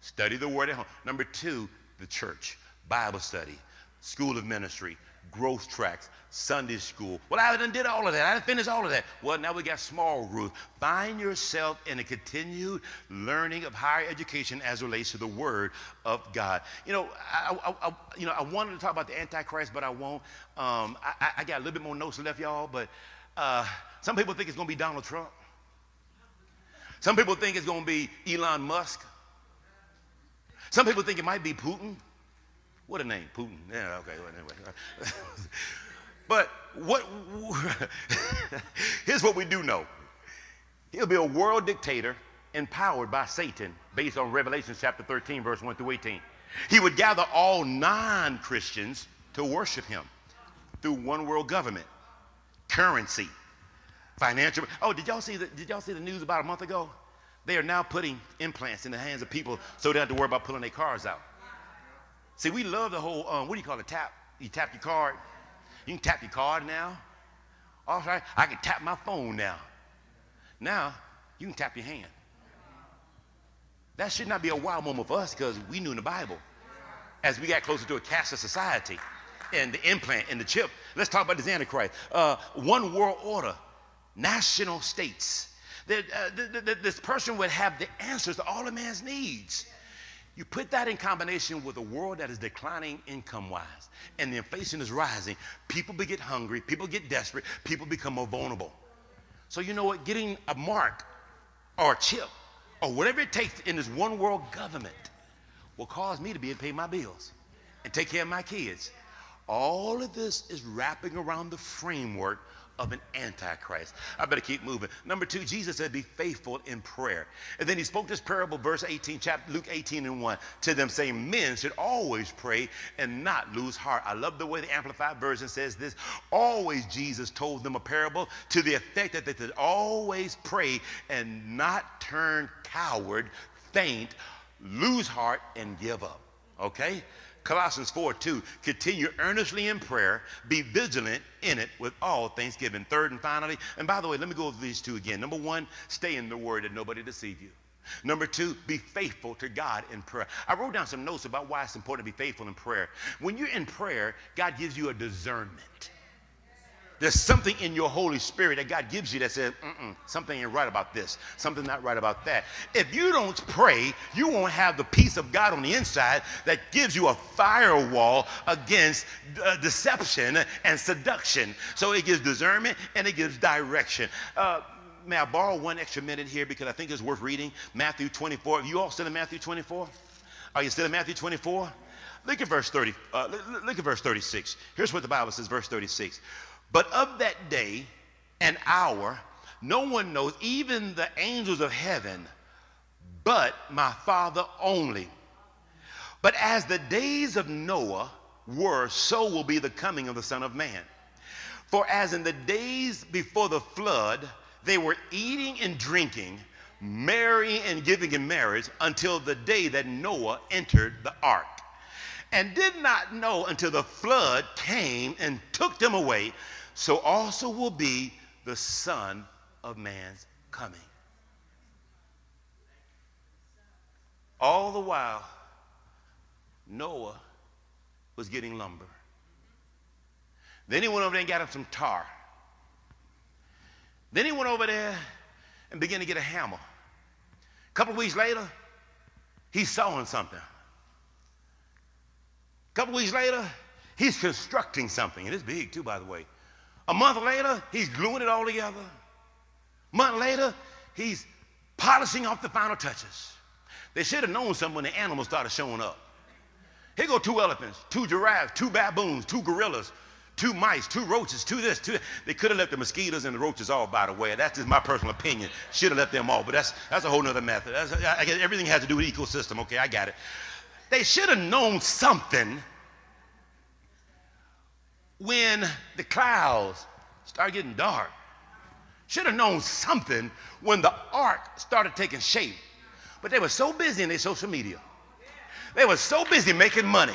Study the word at home. Number two, the church, Bible study, school of ministry, growth tracks, Sunday school. Well, I done did all of that. I done finished all of that. Well, now we got small group. Find yourself in a continued learning of higher education as relates to the Word of God. You know, I, I, I you know, I wanted to talk about the Antichrist, but I won't. Um, I, I, got a little bit more notes left, y'all. But uh, some people think it's going to be Donald Trump. Some people think it's going to be Elon Musk. Some people think it might be Putin. What a name, Putin. Yeah, okay. Anyway. but what? here's what we do know. He'll be a world dictator empowered by Satan, based on Revelation chapter 13, verse 1 through 18. He would gather all non-Christians to worship him through one world government, currency, financial. Oh, did y'all see the, did y'all see the news about a month ago? They are now putting implants in the hands of people so they don't have to worry about pulling their cars out. See, we love the whole, um, what do you call it, tap? You tap your card. You can tap your card now. All right, I can tap my phone now. Now, you can tap your hand. That should not be a wild moment for us because we knew in the Bible, as we got closer to a cashless society, and the implant and the chip. Let's talk about this Antichrist. Uh, one world order, national states. That, uh, this person would have the answers to all a man's needs. You put that in combination with a world that is declining income wise and the inflation is rising, people get hungry, people get desperate, people become more vulnerable. So, you know what? Getting a mark or a chip or whatever it takes in this one world government will cause me to be able to pay my bills and take care of my kids. All of this is wrapping around the framework of an antichrist. I better keep moving. Number two, Jesus said, Be faithful in prayer. And then he spoke this parable, verse 18, chapter Luke 18 and 1, to them, saying, Men should always pray and not lose heart. I love the way the Amplified Version says this. Always Jesus told them a parable to the effect that they should always pray and not turn coward, faint, lose heart, and give up. Okay? Colossians 4 2, continue earnestly in prayer, be vigilant in it with all thanksgiving. Third and finally, and by the way, let me go over these two again. Number one, stay in the word and nobody deceive you. Number two, be faithful to God in prayer. I wrote down some notes about why it's important to be faithful in prayer. When you're in prayer, God gives you a discernment. There's something in your Holy Spirit that God gives you that says, something ain't right about this, something not right about that. If you don't pray, you won't have the peace of God on the inside that gives you a firewall against uh, deception and seduction. So it gives discernment and it gives direction. Uh, may I borrow one extra minute here because I think it's worth reading? Matthew 24. Are you all still in Matthew 24? Are you still in Matthew 24? Look at verse 30. Uh, look at verse 36. Here's what the Bible says, verse 36. But of that day and hour, no one knows, even the angels of heaven, but my Father only. But as the days of Noah were, so will be the coming of the Son of Man. For as in the days before the flood, they were eating and drinking, marrying and giving in marriage until the day that Noah entered the ark, and did not know until the flood came and took them away so also will be the Son of Man's coming. All the while, Noah was getting lumber. Then he went over there and got him some tar. Then he went over there and began to get a hammer. A couple weeks later, he's sawing something. A couple weeks later, he's constructing something. And it's big, too, by the way. A month later, he's gluing it all together. A month later, he's polishing off the final touches. They should have known something when the animals started showing up. Here go two elephants, two giraffes, two baboons, two gorillas, two mice, two roaches, two this, two. That. They could have left the mosquitoes and the roaches all, by the way. That's just my personal opinion. Should have left them all, but that's that's a whole nother method. That's, I guess everything has to do with ecosystem. Okay, I got it. They should have known something when the clouds started getting dark. Should have known something when the ark started taking shape. But they were so busy in their social media. They were so busy making money.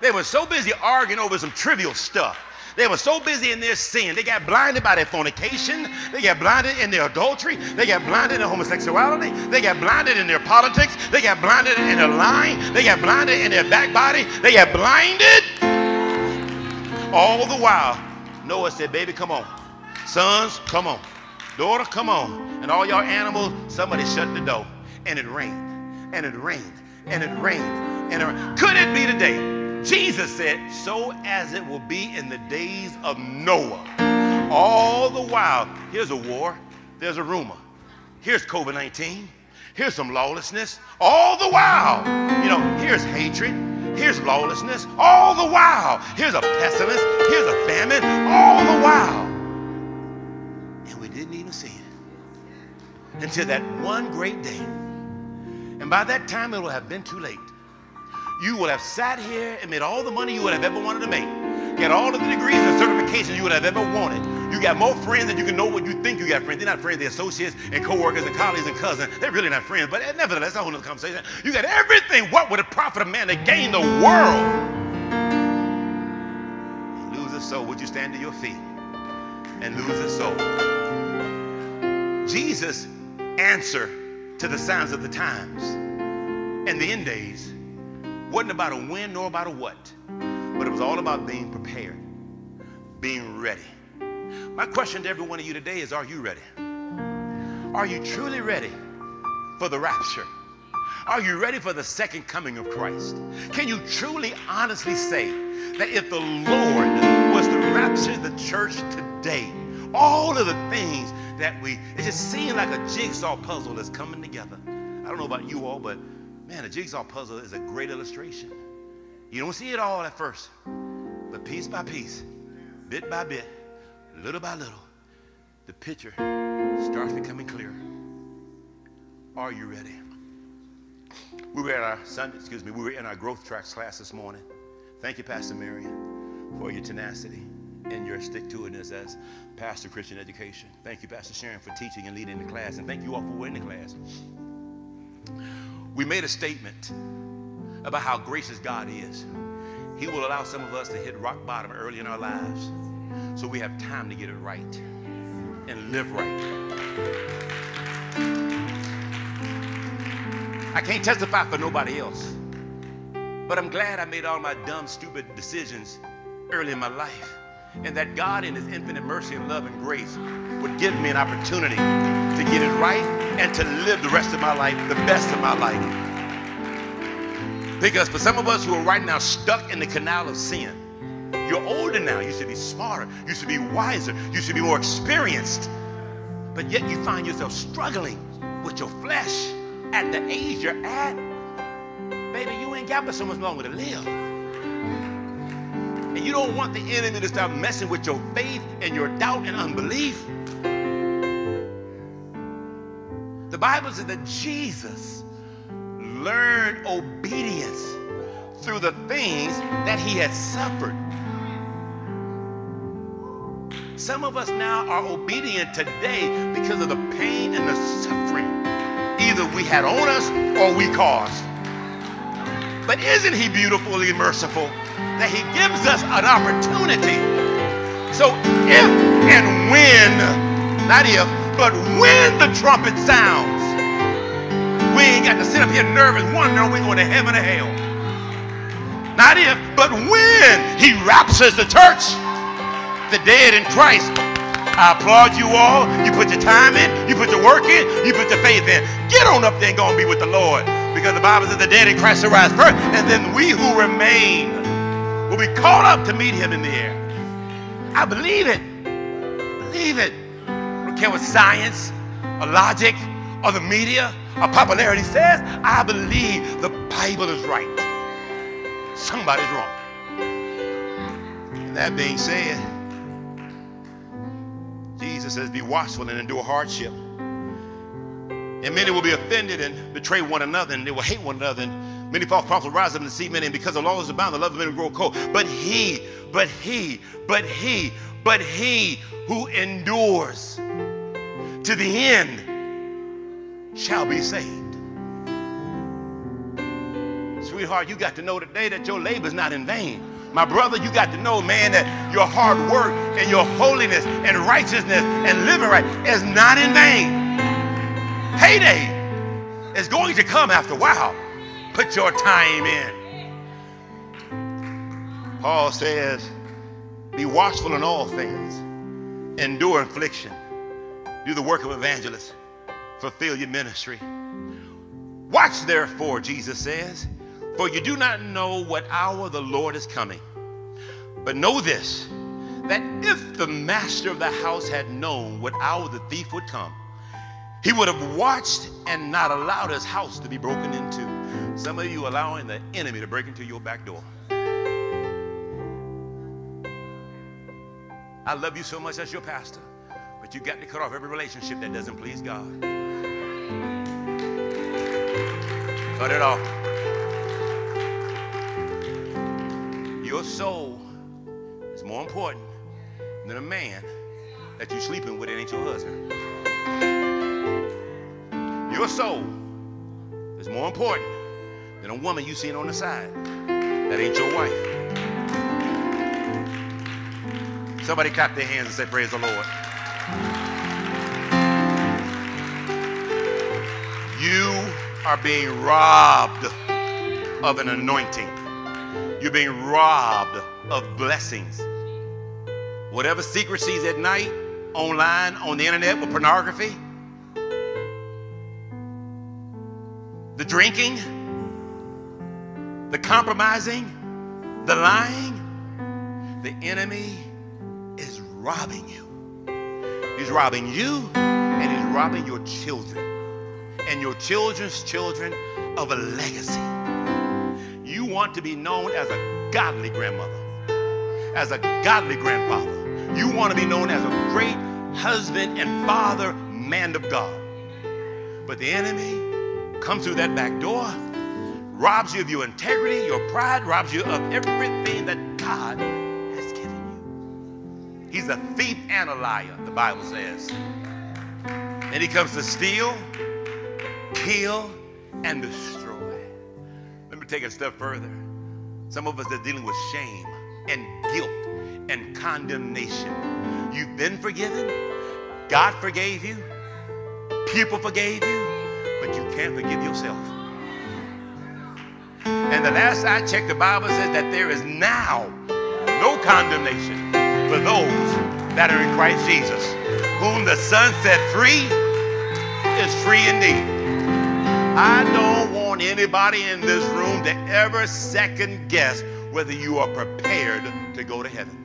They were so busy arguing over some trivial stuff. They were so busy in their sin. They got blinded by their fornication. They got blinded in their adultery. They got blinded in their homosexuality. They got blinded in their politics. They got blinded in their lying. They got blinded in their backbiting. They got blinded all the while, Noah said, Baby, come on. Sons, come on. Daughter, come on. And all y'all animals, somebody shut the door. And it rained, and it rained, and it rained, and it rained. Could it be today? Jesus said, So as it will be in the days of Noah. All the while, here's a war, there's a rumor. Here's COVID 19. Here's some lawlessness. All the while, you know, here's hatred. Here's lawlessness all the while. Here's a pestilence. Here's a famine all the while. And we didn't even see it until that one great day. And by that time, it will have been too late. You will have sat here and made all the money you would have ever wanted to make, get all of the degrees and certifications you would have ever wanted, you got more friends than you can know what you think you got friends. They're not friends, they're associates and co-workers and colleagues and cousins. They're really not friends. But nevertheless, that's a whole other conversation. You got everything. What would it profit a man to gain the world? Lose his soul. Would you stand to your feet and lose his soul? Jesus' answer to the signs of the times and the end days wasn't about a when nor about a what, But it was all about being prepared, being ready. My question to every one of you today is Are you ready? Are you truly ready for the rapture? Are you ready for the second coming of Christ? Can you truly, honestly say that if the Lord was to rapture the church today, all of the things that we, it just seems like a jigsaw puzzle that's coming together. I don't know about you all, but man, a jigsaw puzzle is a great illustration. You don't see it all at first, but piece by piece, bit by bit, little by little, the picture starts becoming clearer. Are you ready? We were at our Sunday, excuse me, we were in our growth tracks class this morning. Thank you, Pastor Marion, for your tenacity and your stick-to-itness as Pastor Christian Education. Thank you, Pastor Sharon, for teaching and leading the class, and thank you all for winning the class. We made a statement about how gracious God is. He will allow some of us to hit rock bottom early in our lives so we have time to get it right and live right. I can't testify for nobody else. But I'm glad I made all my dumb, stupid decisions early in my life. And that God, in His infinite mercy and love and grace, would give me an opportunity to get it right and to live the rest of my life, the best of my life. Because for some of us who are right now stuck in the canal of sin, you're older now. You should be smarter. You should be wiser. You should be more experienced. But yet you find yourself struggling with your flesh at the age you're at, baby, you ain't got but so much longer to live. And you don't want the enemy to start messing with your faith and your doubt and unbelief. The Bible says that Jesus learned obedience through the things that he had suffered. Some of us now are obedient today because of the pain and the suffering either we had on us or we caused. But isn't he beautifully merciful that he gives us an opportunity? So if and when, not if, but when the trumpet sounds, we ain't got to sit up here nervous wondering we're going to heaven or hell. Not if, but when he raptures the church, the dead in Christ I applaud you all. You put your time in, you put your work in, you put your faith in. Get on up there and go and be with the Lord. Because the Bible says the dead in Christ shall rise first, and then we who remain will be called up to meet him in the air. I believe it. Believe it. I don't care what science or logic or the media or popularity says. I believe the Bible is right. Somebody's wrong. And that being said, Jesus says, Be watchful and endure hardship. And many will be offended and betray one another, and they will hate one another. And many false prophets will rise up and deceive many, and because the law is abound, the love of many will grow cold. But he, but he, but he, but he who endures to the end shall be saved. Sweetheart, you got to know today that your labor is not in vain. My brother, you got to know, man, that your hard work and your holiness and righteousness and living right is not in vain. Payday is going to come after a while. Put your time in. Paul says, be watchful in all things, endure affliction, do the work of evangelist, fulfill your ministry. Watch therefore, Jesus says, for you do not know what hour the Lord is coming. But know this that if the master of the house had known what hour the thief would come, he would have watched and not allowed his house to be broken into. Some of you allowing the enemy to break into your back door. I love you so much as your pastor, but you've got to cut off every relationship that doesn't please God. Cut it off. Your soul is more important than a man that you're sleeping with that ain't your husband. Your soul is more important than a woman you seen on the side that ain't your wife. Somebody clap their hands and say, Praise the Lord. You are being robbed of an anointing. You're being robbed of blessings. Whatever secrecies at night, online, on the internet with pornography, the drinking, the compromising, the lying, the enemy is robbing you. He's robbing you and he's robbing your children and your children's children of a legacy. You want to be known as a godly grandmother, as a godly grandfather. You want to be known as a great husband and father, man of God. But the enemy comes through that back door, robs you of your integrity, your pride, robs you of everything that God has given you. He's a thief and a liar, the Bible says. And he comes to steal, kill, and destroy. Let me take a step further. Some of us are dealing with shame and guilt and condemnation. You've been forgiven. God forgave you. People forgave you. But you can't forgive yourself. And the last I checked, the Bible says that there is now no condemnation for those that are in Christ Jesus. Whom the Son set free is free indeed. I don't want anybody in this room to ever second guess whether you are prepared to go to heaven.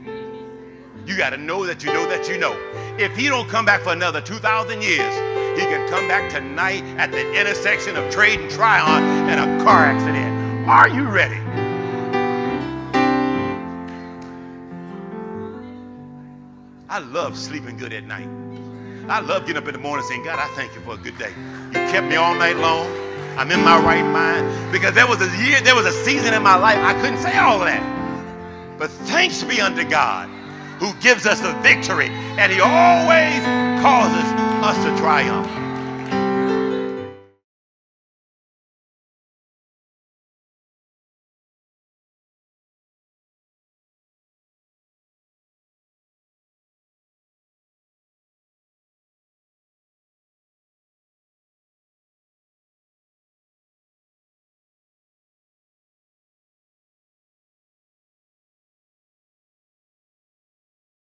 You got to know that you know that you know. If he don't come back for another 2,000 years, he can come back tonight at the intersection of trade and Tryon in a car accident. Are you ready? I love sleeping good at night. I love getting up in the morning saying, God, I thank you for a good day. Kept me all night long. I'm in my right mind. Because there was a year, there was a season in my life I couldn't say all that. But thanks be unto God who gives us the victory. And he always causes us to triumph.